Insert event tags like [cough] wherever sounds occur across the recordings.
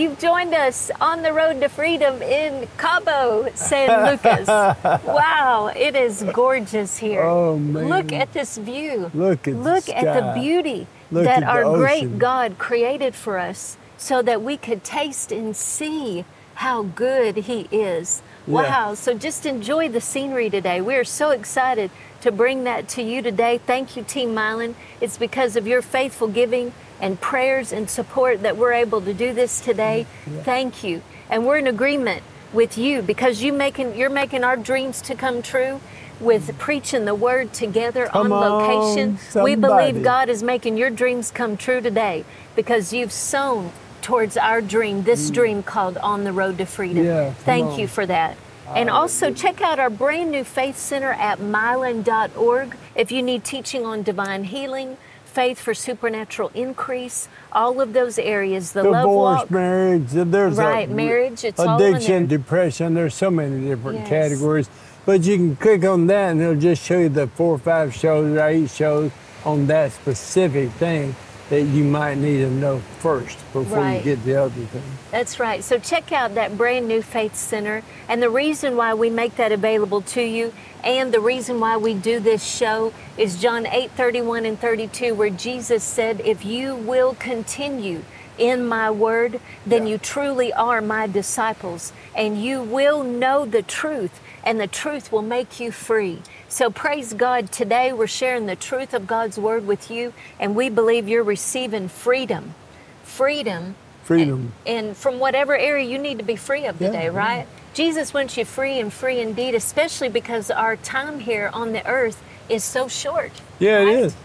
You've joined us on the road to freedom in Cabo San Lucas. [laughs] wow, it is gorgeous here. Oh, man. Look at this view. Look at the Look at the beauty Look that at the our great. God created for us so that we could taste and see how good He is. Yeah. Wow. So just enjoy the scenery today. We're so excited to bring that to you today. Thank you, Team Mylon. It's because of your faithful giving and prayers and support that we're able to do this today. Thank you. And we're in agreement with you because you making you're making our dreams to come true with preaching the word together Come on on, location. we believe God is making your dreams come true today because you've sown towards our dream, this dream called On the Road to Freedom. Mm. Yeah, Thank on. you for that. And also check out our brand new faith center at mylon.org if you need teaching on divine healing, faith for supernatural increase, all of those areas, the love Divorce, walk. marriage, there's a- Right, marriage, it's all in addiction, there. depression. There's so many different Yes. categories. But you can click on that and it'll just show you the four or five shows or eight shows on that specific thing that you might need to know first before Right. you get the other thing. That's right. So check out that brand new Faith Center. And the reason why we make that available to you and the reason why we do this show is John 8 31 and 32, where Jesus said, If you will continue in my word, then Yeah. you truly are my disciples, and you will know the truth, and the truth will make you free. So praise God. Today we're sharing the truth of God's word with you, and we believe you're receiving freedom. Freedom Freedom. and from whatever area you need to be free of today, yeah. right? Jesus wants you free and free indeed, especially because our time here on the earth is so short. Yeah, right? it is.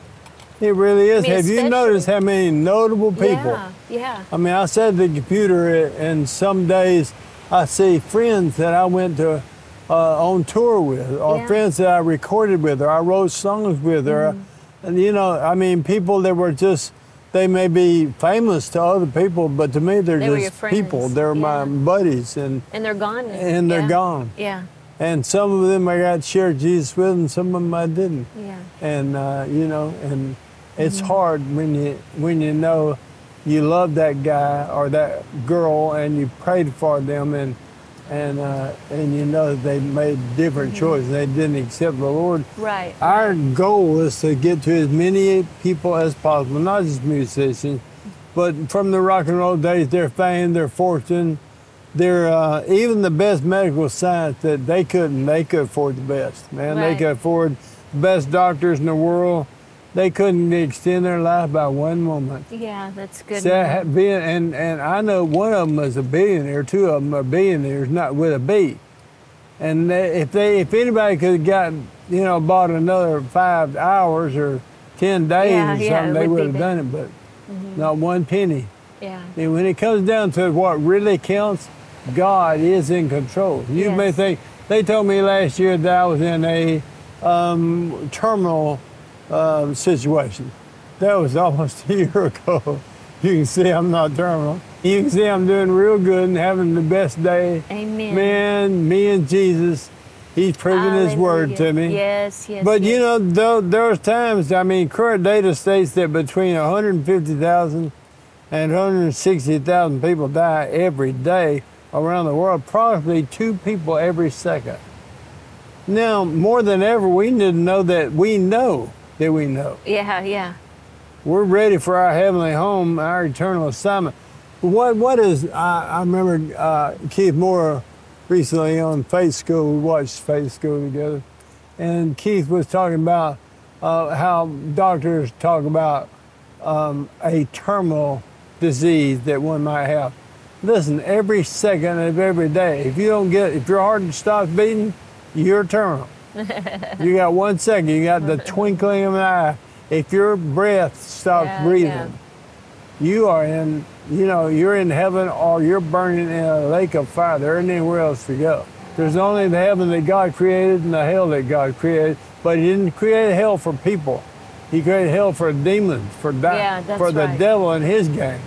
It really is. mean, Have you noticed how many notable people? Yeah, yeah. I mean, I sat at the computer, and some days I see friends that I went to uh, on tour with, or Yeah. friends that I recorded with, or I wrote songs with, or Mm-hmm. and you know, I mean, people that were just they may be famous to other people, but to me they're They just people. They're my buddies, and And they're gone. now. And they're Yeah. gone. Yeah, and some of them I got shared Jesus with, and some of them I didn't yeah. and uh, you know, and it's Mm-hmm. hard when you when you know you love that guy or that girl and you prayed for them and and uh, and you know they made different Mm-hmm. choices. They didn't accept the Lord. Right. Our goal is to get to as many people as possible, not just musicians, but from the rock and roll days, their fame, their fortune, their uh, even the best medical science that they couldn't. They could afford the best, man. They could afford the best doctors in the world. They couldn't extend their life by one moment. Yeah, that's good. So been, and, and I know one of them is a billionaire, two of them are billionaires, not with a B. And they, if they, if anybody could have gotten, you know, bought another five hours or ten days Yeah, or something, it they would would have done it. But not one penny. yeah. And when it comes down to what really counts, God is in control. You may think they told me last year that I was in a um, terminal um, situation. That was almost [laughs] a year ago. You can see I'm not terminal. You can see I'm doing real good and having the best day. Amen. Man, me and Jesus, He's proven His word to me. Yes, yes. But yes. you know, though, there's times, I mean, current data states that between 150,000 and 160,000 people die every day around the world, probably two people every second. Now, more than ever, we need to know that we know that we know. Yeah, yeah. We're ready for our heavenly home, our eternal assignment. What what is? I, I remember uh, Keith Moore recently on Faith School. We watched Faith School together, and Keith was talking about uh, how doctors talk about um, a terminal disease that one might have. Listen, every second of every day, if you don't get, if your heart stops beating, you're terminal. You got one second. You got the [laughs] twinkling of an eye. If your breath stops Yeah, breathing, yeah. you are in you know, you're in heaven or you're burning in a lake of fire. There ain't anywhere else to go. There's only the heaven that God created and the hell that God created. But He didn't create hell for people. He created hell for demons, for di- Yeah, for the right. devil and his gang.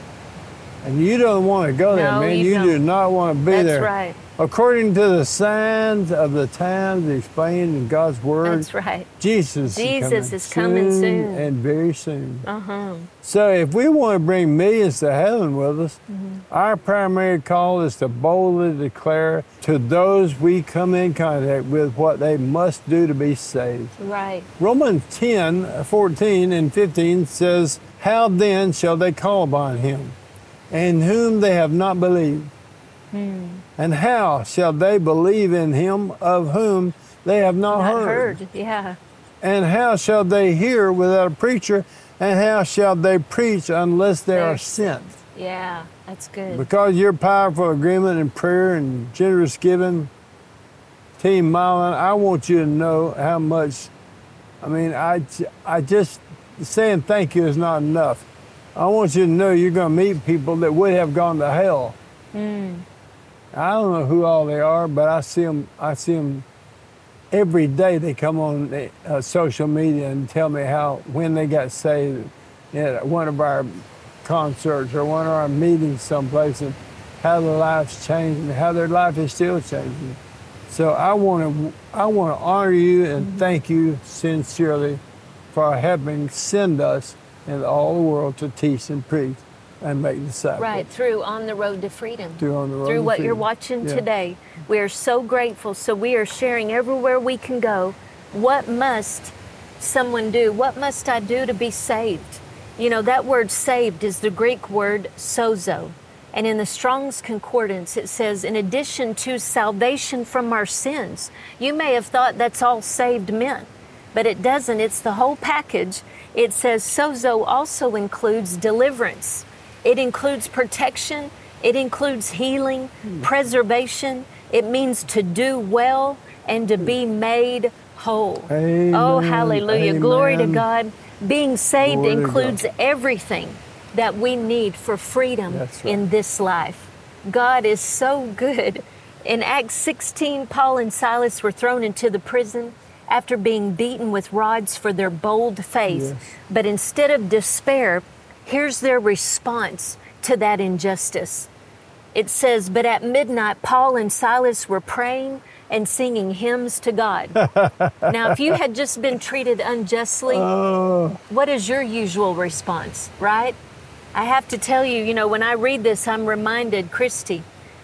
And you don't want to go there, man. you You, do not want to be That's there. That's right. According to the signs of the times explained in God's word, That's right. Jesus, Jesus is is coming soon. and very soon. Uh huh. So if we want to bring millions to heaven with us, Mm-hmm. our primary call is to boldly declare to those we come in contact with what they must do to be saved. Right. Romans 10, 14 and 15 says, How then shall they call upon him, in whom they have not believed? Hmm. And how shall they believe in him of whom they have not, Not heard? heard. Yeah. And how shall they hear without a preacher? And how shall they preach unless they are sent? Yeah. That's good. Because your powerful agreement and prayer and generous giving, Team Mylon, I want you to know how much. I mean, I, I just saying thank you is not enough. I want you to know you're going to meet people that would have gone to hell. Hmm. I don't know who all they are, but I see them. I see them every day. They come on uh, social media and tell me how when they got saved at one of our concerts or one of our meetings someplace, and how their lives changed and how their life is still changing. So I want to I want to honor you and thank you sincerely for helping send us into all the world to teach and preach and make disciples. Right. Through On the Road to Freedom. Through on the road through what you're watching Yeah. today. We are so grateful. So we are sharing everywhere we can go. What must someone do? What must I do to be saved? You know, that word saved is the Greek word sozo. And in the Strong's Concordance, it says, in addition to salvation from our sins, you may have thought that's all saved meant, but it doesn't. It's the whole package. It says sozo also includes deliverance, it includes protection, it includes healing, hmm. preservation. It means to do well and to be made whole. Oh, Amen. hallelujah. Glory to God. Being saved Glory includes everything that we need for freedom right. in this life. God is so good. In Acts 16, Paul and Silas were thrown into the prison after being beaten with rods for their bold faith. Yes. But instead of despair, here's their response to that injustice. It says, But at midnight, Paul and Silas were praying and singing hymns to God. [laughs] now, if you had just been treated unjustly, Oh, what is your usual response, right? I have to tell you, you know, when I read this, I'm reminded, Christi,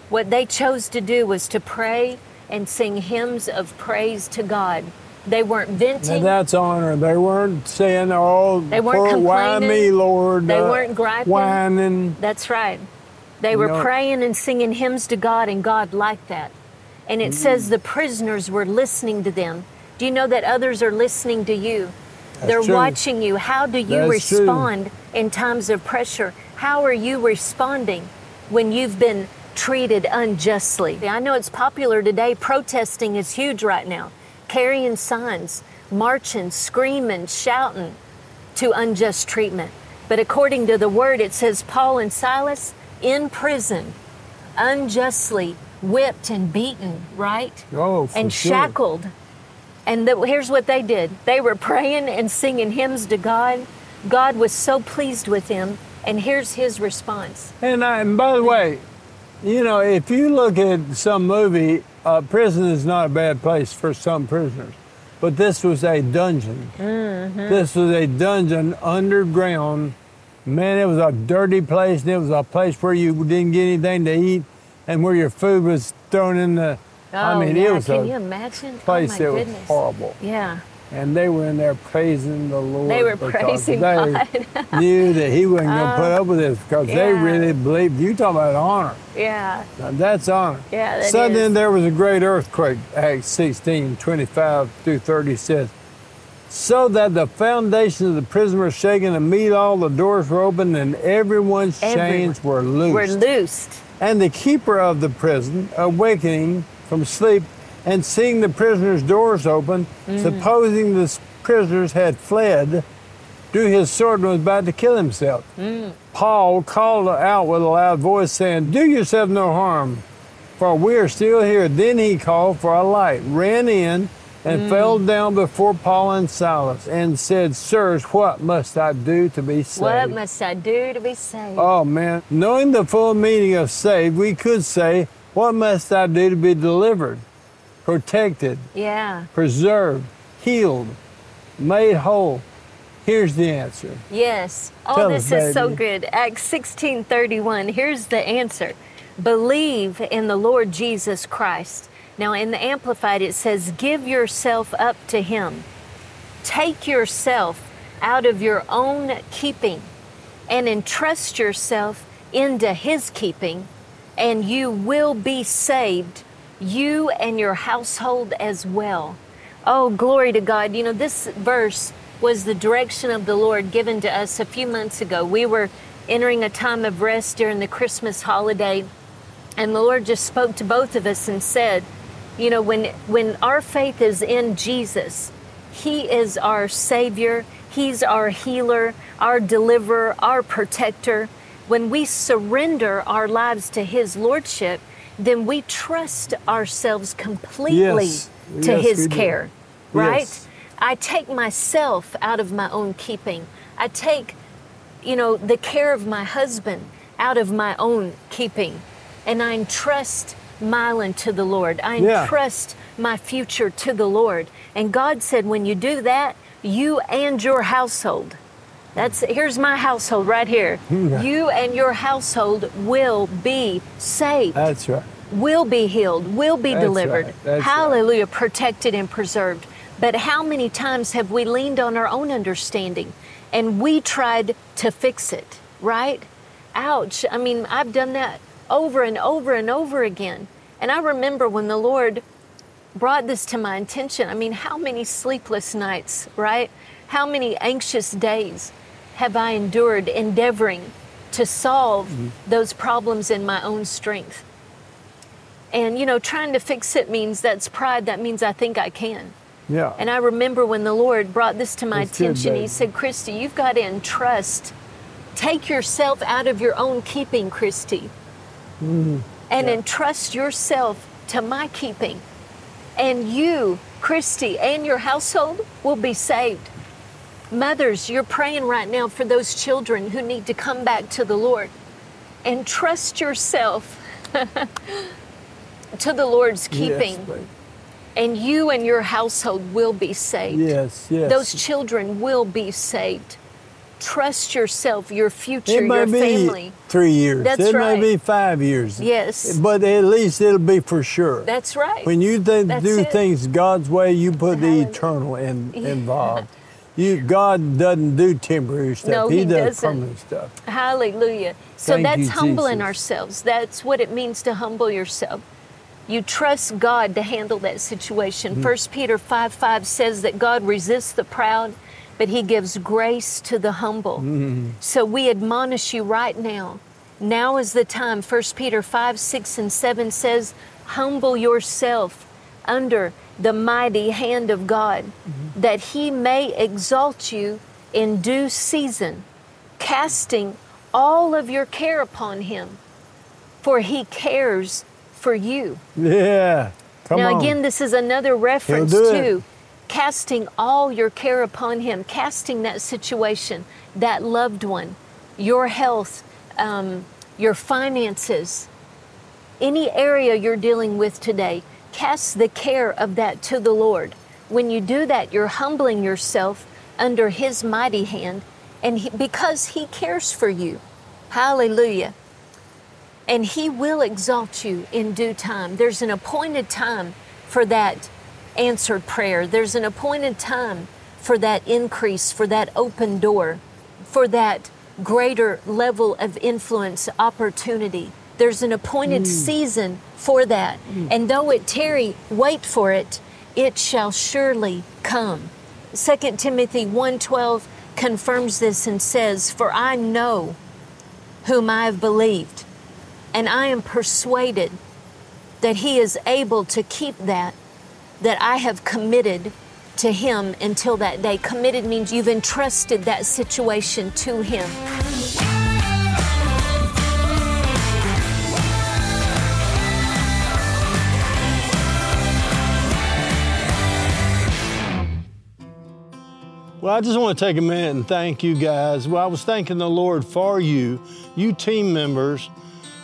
what they chose to do was to pray and sing hymns of praise to God. They weren't now venting. that's honor. They weren't saying, "Oh, They weren't poor, why me, Lord?" They uh, weren't griping. whining. That's right. They were know- praying and singing hymns to God, and God liked that. And it Mm. says the prisoners were listening to them. Do you know that others are listening to you? They're true. watching you. How do you That's true. respond in times of pressure? How are you responding when you've been treated unjustly? I know it's popular today. Protesting is huge right now. Carrying signs, marching, screaming, shouting to unjust treatment. But according to the word, it says Paul and Silas in prison, unjustly whipped and beaten, right? Oh, for and sure. shackled. And the, here's what they did they were praying and singing hymns to God. God was so pleased with them. And here's his response. And, I, and by the way, you know, if you look at some movie, uh, prison is not a bad place for some prisoners. But this was a dungeon. Mm-hmm. This was a dungeon underground. Man, it was a dirty place, and it was a place where you didn't get anything to eat, and where your food was thrown in the. I Oh, mean, yeah. it was Can a you imagine? place oh, my that was goodness. horrible. Yeah. And they were in there praising the Lord. They were praising they God. [laughs] Knew that He wasn't going to put oh, up with this because they really believed. You talk about honor. Yeah. Now, that's honor. Yeah, that Suddenly is. there was a great earthquake. Acts 16, 25 through 30 says, so that the foundation of the prison were shaken, and meet all the doors were opened, and everyone's Everyone. chains were loosed. We're loosed. And the keeper of the prison, awakening from sleep and seeing the prisoners' doors open, Mm. supposing the prisoners had fled, drew his sword and was about to kill himself. Paul called out with a loud voice, saying, Do yourself no harm, for we are still here. Then he called for a light, ran in, and fell down before Paul and Silas, and said, Sirs, what must I do to be saved? What must I do to be saved? Oh man, knowing the full meaning of saved, we could say, What must I do to be delivered, protected, yeah. preserved, healed, made whole? Here's the answer. Yes. Oh, Tell this us, is so good. Acts 16:31. Here's the answer. Believe in the Lord Jesus Christ. Now in the amplified it says give yourself up to him. Take yourself out of your own keeping and entrust yourself into his keeping and you will be saved, you and your household as well. Oh, glory to God. You know, this verse was the direction of the Lord given to us a few months ago. We were entering a time of rest during the Christmas holiday, and the Lord just spoke to both of us and said, you know, when when our faith is in Jesus, he is our savior, he's our healer, our deliverer, our protector. When we surrender our lives to his lordship, then we trust ourselves completely Yes. to Yes, his we do. care, right? Yes. I take myself out of my own keeping. I take, you know, the care of my husband out of my own keeping. And I entrust Mylon to the Lord. I Yeah. entrust my future to the Lord. And God said, when you do that, you and your household. That's here's my household right here. You and your household will be saved That's right. will be healed, will be That's delivered. right. Hallelujah, protected and preserved. But how many times have we leaned on our own understanding and we tried to fix it, right? Ouch. I mean, I've done that over and over and over again. And I remember when the Lord brought this to my attention. I mean, how many sleepless nights, right? How many anxious days have I endured endeavoring to solve those problems in my own strength? And, you know, trying to fix it means that's pride. That means I think I can. Yeah. And I remember when the Lord brought this to my That's good, attention, He said, Christi, you've got to entrust. Take yourself out of your own keeping, Christi, and Mm-hmm. Yeah. entrust yourself to my keeping. And you, Christi, and your household will be saved. Mothers, you're praying right now for those children who need to come back to the Lord. And trust yourself [laughs] to the Lord's keeping, Yes, and you and your household will be saved. yes. yes. Those children will be saved. Trust yourself, your future, it may your be family. three years. That's it right. may be five years. Yes. But at least it'll be for sure. That's right. when you th- do it. things God's way, you put the eternal in, involved. You God doesn't do temporary stuff. No, he does doesn't. permanent stuff. Hallelujah. So Thank that's you, humbling Jesus. ourselves. That's what it means to humble yourself. You trust God to handle that situation. Hmm. First Peter 5 5 says that God resists the proud, but he gives grace to the humble. Hmm. So we admonish you right now. Now is the time. First Peter 5 6 and 7 says, Humble yourself under the mighty hand of God, Mm-hmm. that he may exalt you in due season casting all of your care upon him, for he cares for you. Yeah. Come now, on. again, this is another reference do it. to casting all your care upon him, casting that situation, that loved one, your health, um, your finances, any area you're dealing with today, cast the care of that to the Lord. When you do that, you're humbling yourself under His mighty hand, and he, because He cares for you. Hallelujah. And He will exalt you in due time. There's an appointed time for that answered prayer, there's an appointed time for that increase, for that open door, for that greater level of influence, opportunity. There's an appointed mm. season for that. Mm. And though it tarry, wait for it, it shall surely come. 2 Timothy 1:12 confirms this and says, "For I know whom I have believed, and I am persuaded that he is able to keep that that I have committed to Him until that day. Committed means you've entrusted that situation to Him. Well, I just want to take a minute and thank you guys. Well, I was thanking the Lord for you. You team members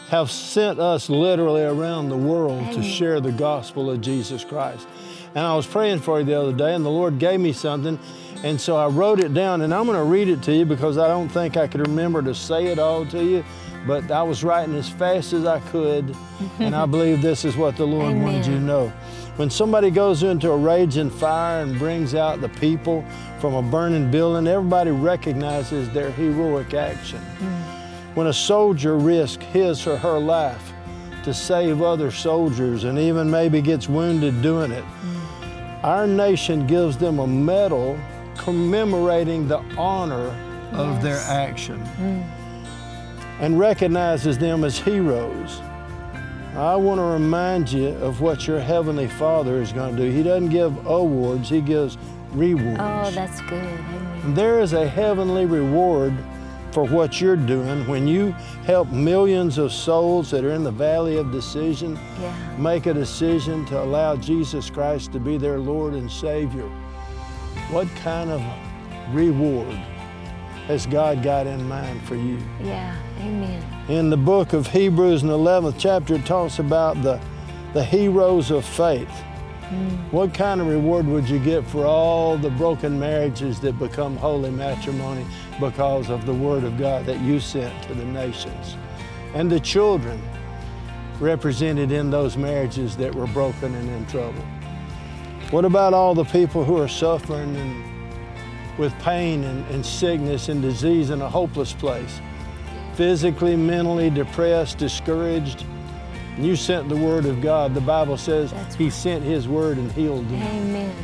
have sent us literally around the world Amen. to share the gospel of Jesus Christ. And I was praying for you the other day, and the Lord gave me something. And so I wrote it down, and I'm going to read it to you because I don't think I could remember to say it all to you. But I was writing as fast as I could, and I [laughs] believe this is what the Lord Amen. wanted you to know. When somebody goes into a raging fire and brings out the people from a burning building, everybody recognizes their heroic action. Mm. When a soldier risks his or her life to save other soldiers and even maybe gets wounded doing it, mm. our nation gives them a medal commemorating the honor yes. of their action mm. and recognizes them as heroes. I want to remind you of what your Heavenly Father is going to do. He doesn't give awards, He gives rewards. Oh, that's good. Amen. There is a heavenly reward for what you're doing when you help millions of souls that are in the valley of decision yeah. make a decision to allow Jesus Christ to be their Lord and Savior. What kind of reward God got in mind for you? Yeah, amen. In the book of Hebrews in the 11th chapter, it talks about the, the heroes of faith. Mm. What kind of reward would you get for all the broken marriages that become holy matrimony because of the Word of God that you sent to the nations? And the children represented in those marriages that were broken and in trouble. What about all the people who are suffering and with pain and, and sickness and disease in a hopeless place, physically, mentally depressed, discouraged. And you sent the word of God. The Bible says That's He sent His word and healed them. Amen.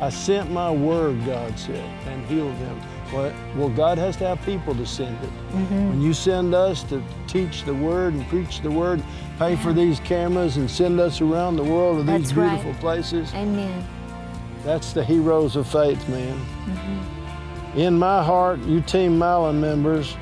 I sent my word, God said, and healed them. Well, God has to have people to send it. Mm-hmm. When you send us to teach the word and preach the word, pay for these cameras and send us around the world to these beautiful right. places. Amen. That's the heroes of faith, man. Mm-hmm. In my heart, you Team Mylon members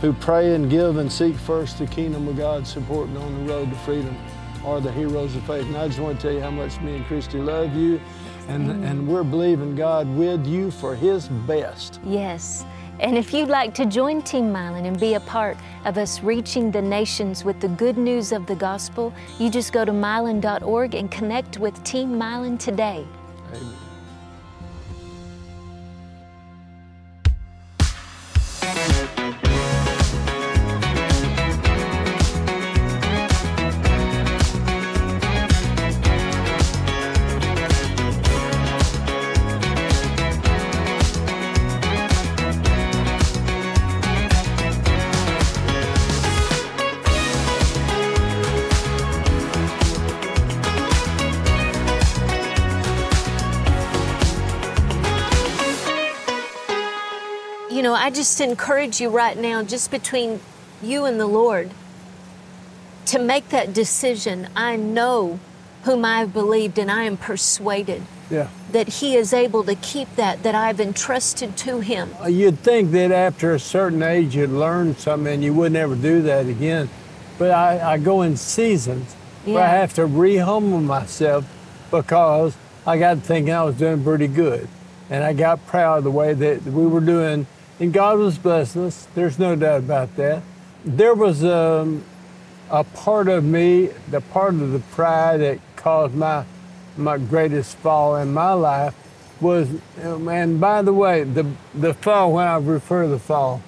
who pray and give and seek first the kingdom of God, supporting on the road to freedom, are the heroes of faith. And I just want to tell you how much me and Christi love you, and, and we're believing God with you for His best. Yes. And if you'd like to join Team Mylon and be a part of us reaching the nations with the good news of the gospel, you just go to mylon.org and connect with Team Mylon today. Amen. I just encourage you right now, just between you and the Lord, to make that decision. I know whom I've believed, and I am persuaded yeah. that He is able to keep that that I've entrusted to Him. Uh, you'd think that after a certain age you'd learn something and you would never do that again. But I, I go in seasons yeah. where I have to rehumble myself because I got thinking I was doing pretty good. And I got proud of the way that we were doing and God was blessing us. There's no doubt about that. There was um, a part of me, the part of the pride that caused my my greatest fall in my life was, and by the way, the the fall when I refer to the fall,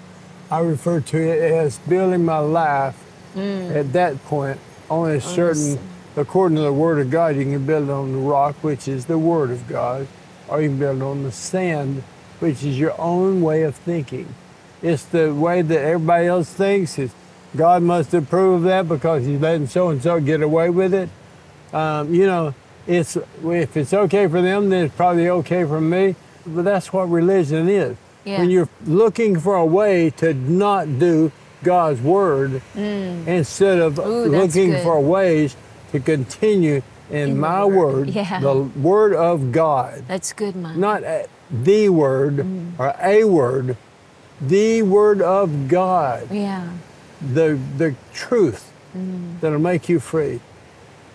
I refer to it as building my life mm. at that point on a certain, according to the Word of God, you can build it on the rock, which is the Word of God, or you can build it on the sand, which is your own way of thinking. It's the way that everybody else thinks. It's, God must approve of that because He's letting so and so get away with it. Um, you know, it's if it's okay for them, then it's probably okay for me. But that's what religion is. Yeah. When you're looking for a way to not do God's word mm. instead of Ooh, looking for ways to continue in, In my Word. word, Yeah. the word of God, That's good, Mike. not the word Mm-hmm. or a word, the word of God, yeah. the the truth Mm-hmm. that'll make you free.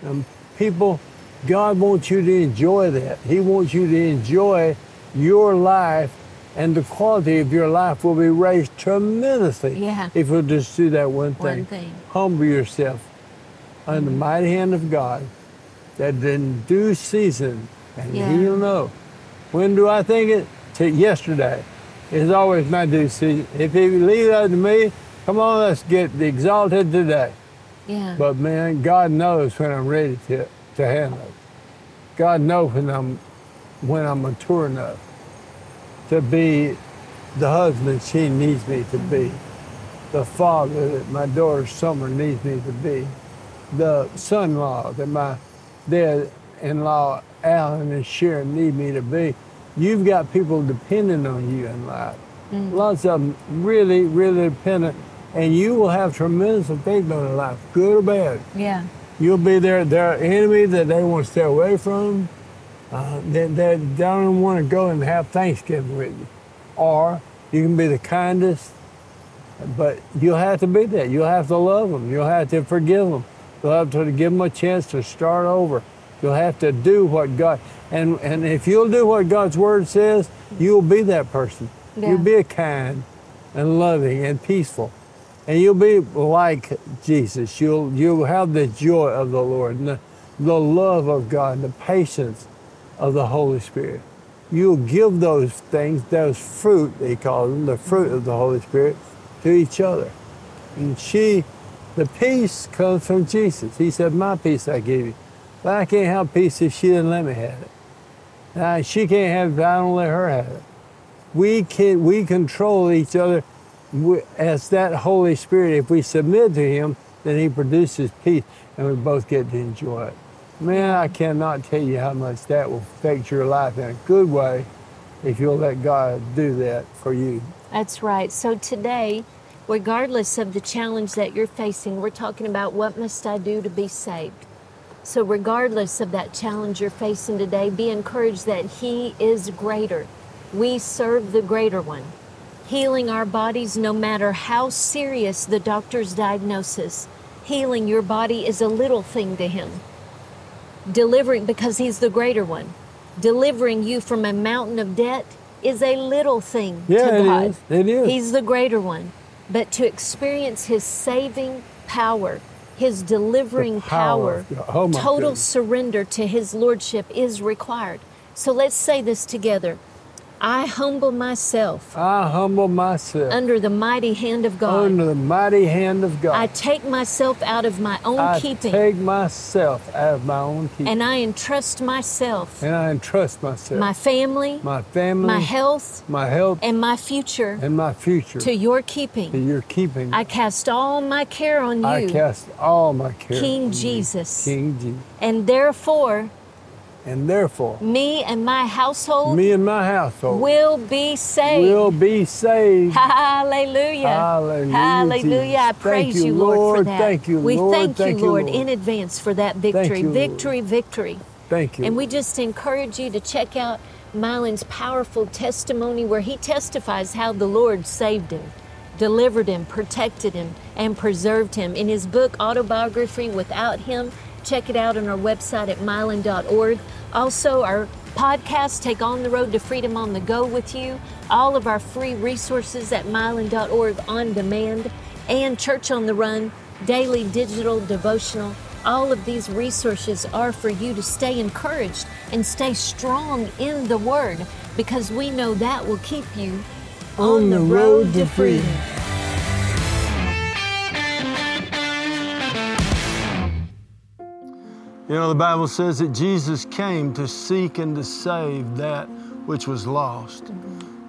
Um, people, God wants you to enjoy that. He wants you to enjoy your life, and the quality of your life will be raised tremendously Yeah. if you'll just do that one thing. One thing. Humble yourself under the mighty hand of God that in due season, and Yeah. He'll know. When do I think it? To yesterday. It's always my due season. If He leave that to me, come on, let's get exalted today. Yeah. But man, God knows when I'm ready to, to handle it. God knows when I'm when I'm mature enough to be the husband she needs me to be, the father that my daughter Summer needs me to be, the son-in-law that my dad-in-law Alan and Sharon need me to be. You've got people depending on you in life. Lots of them really, really dependent, and you will have tremendous effect on life, good or bad. yeah. You'll be their their enemy that they want to stay away from. Uh, that they, don't want to go and have Thanksgiving with you, or you can be the kindest, but you'll have to be that. You'll have to love them. You'll have to forgive them. You'll have to give them a chance to start over. You'll have to do what God and and if you'll do what God's word says, you'll be that person. Yeah. You'll be a kind and loving and peaceful. And you'll be like Jesus. You'll you'll have the joy of the Lord and the, the love of God and the patience of the Holy Spirit. You'll give those things, those fruit, they call them, the fruit of the Holy Spirit, to each other. And she, the peace comes from Jesus. He said, My peace I give you. But I can't have peace if she didn't let me have it. Now, she can't have it I don't let her have it. We can we control each other as that Holy Spirit. If we submit to Him, then He produces peace, and we both get to enjoy it. Man, I cannot tell you how much that will affect your life in a good way if you'll let God do that for you. That's right. So today, regardless of the challenge that you're facing, we're talking about what must I do to be saved. So, regardless of that challenge you're facing today, be encouraged that He is greater. We serve the greater one, healing our bodies no matter how serious the doctor's diagnosis. Healing your body is a little thing to Him. Delivering, because He's the greater one, delivering you from a mountain of debt is a little thing Yeah, to God. is. It is. He's the greater one. But to experience His saving power, His delivering power of Oh, total goodness. surrender to His Lordship is required. So let's say this together. I humble myself I humble myself under the mighty hand of God. under the mighty hand of God. I take myself out of my own I keeping take myself out of my own keeping, and I entrust myself, and I entrust myself, my family, my family, my health, my health, and my future and my future to your keeping. to your keeping. I cast all my care on you. I cast all my care King on you, Jesus. King Jesus. and therefore And therefore, me and my household me and my household will be saved. will be saved. [laughs] Hallelujah. Hallelujah, Hallelujah. I praise Thank you, Lord, for that. Thank you, we Lord. thank, Thank you, you, Lord, Lord. in advance for that victory. you, victory, victory. Thank you. And we just encourage you to check out Mylon's powerful testimony where he testifies how the Lord saved him, delivered him, protected him, and preserved him. In his book, Autobiography Without Him, check it out on our website at mylon.org. Also, our podcast, Take On the Road to Freedom on the Go with you, all of our free resources at mylon.org on demand, and Church on the Run, daily digital devotional. All of these resources are for you to stay encouraged and stay strong in the Word because we know that will keep you on, the, road, to freedom. You know, the Bible says that Jesus came to seek and to save that which was lost.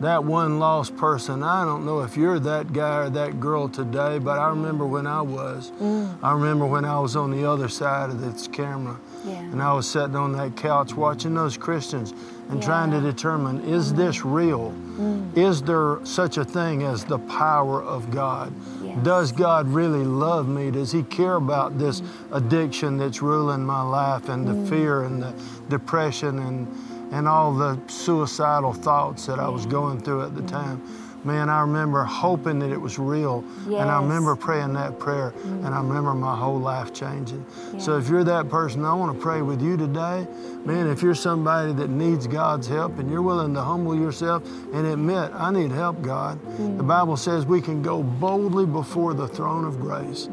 That one lost person. I don't know if you're that guy or that girl today, but I remember when I was. Mm. I remember when I was on the other side of this camera. Yeah. And I was sitting on that couch watching those Christians and trying to determine is this real? Mm. Is there such a thing as the power of God? Does God really love me? Does He care about this addiction that's ruling my life and the fear and the depression and, and all the suicidal thoughts that I was going through at the time? Man, I remember hoping that it was real. And I remember praying that prayer. And I remember my whole life changing. So if you're that person, I want to pray with you today. Man, if you're somebody that needs God's help and you're willing to humble yourself and admit, I need help, God. The mm. Bible says we can go boldly before the throne of grace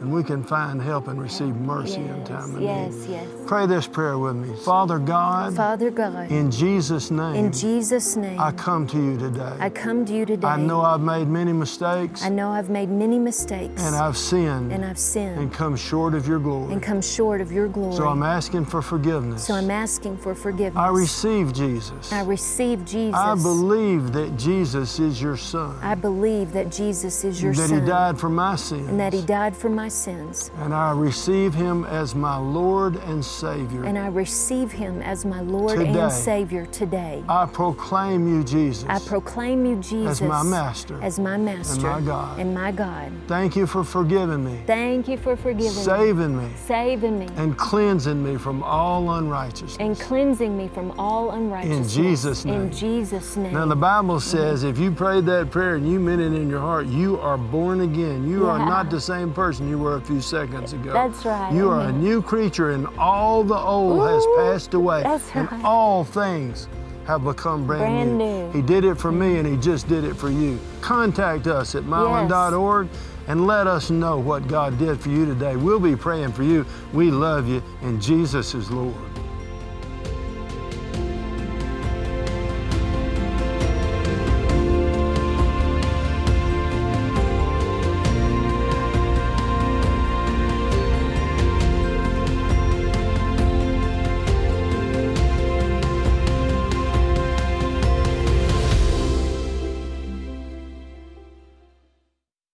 and we can find help and receive mercy in time of yes, need. yes. Pray this prayer with me. Father God, Father God, in Jesus' name, in Jesus' name, I come to you today. I come to you today. I know I've made many mistakes I know I've made many mistakes and I've sinned and I've sinned and come short of your glory. and come short of your glory. So I'm asking for forgiveness. So I'm asking for forgiveness. I receive Jesus. I receive Jesus. I believe that Jesus is your son. I believe that Jesus is your that son That he died for my sins. and that he died for my sins. And I receive him as my Lord and Savior. And I receive him as my Lord Today. and Savior today. I proclaim you, Jesus. I proclaim you, Jesus, As my master as my master And my God. and my God. Thank you for forgiving me, Thank you for forgiving me, saving me, saving me, and cleansing me from all unrighteousness. and cleansing me from all unrighteousness. In Jesus' name. In Jesus' name. Now, the Bible says if you prayed that prayer and you meant it in your heart, you are born again. You are not the same person you were a few seconds ago. That's right. You are a new creature, and all the old has passed away. that's and all things have become brand, Brand new. He did it for me, and He just did it for you. Contact us at mylon.org and let us know what God did for you today. We'll be praying for you. We love you, and Jesus is Lord.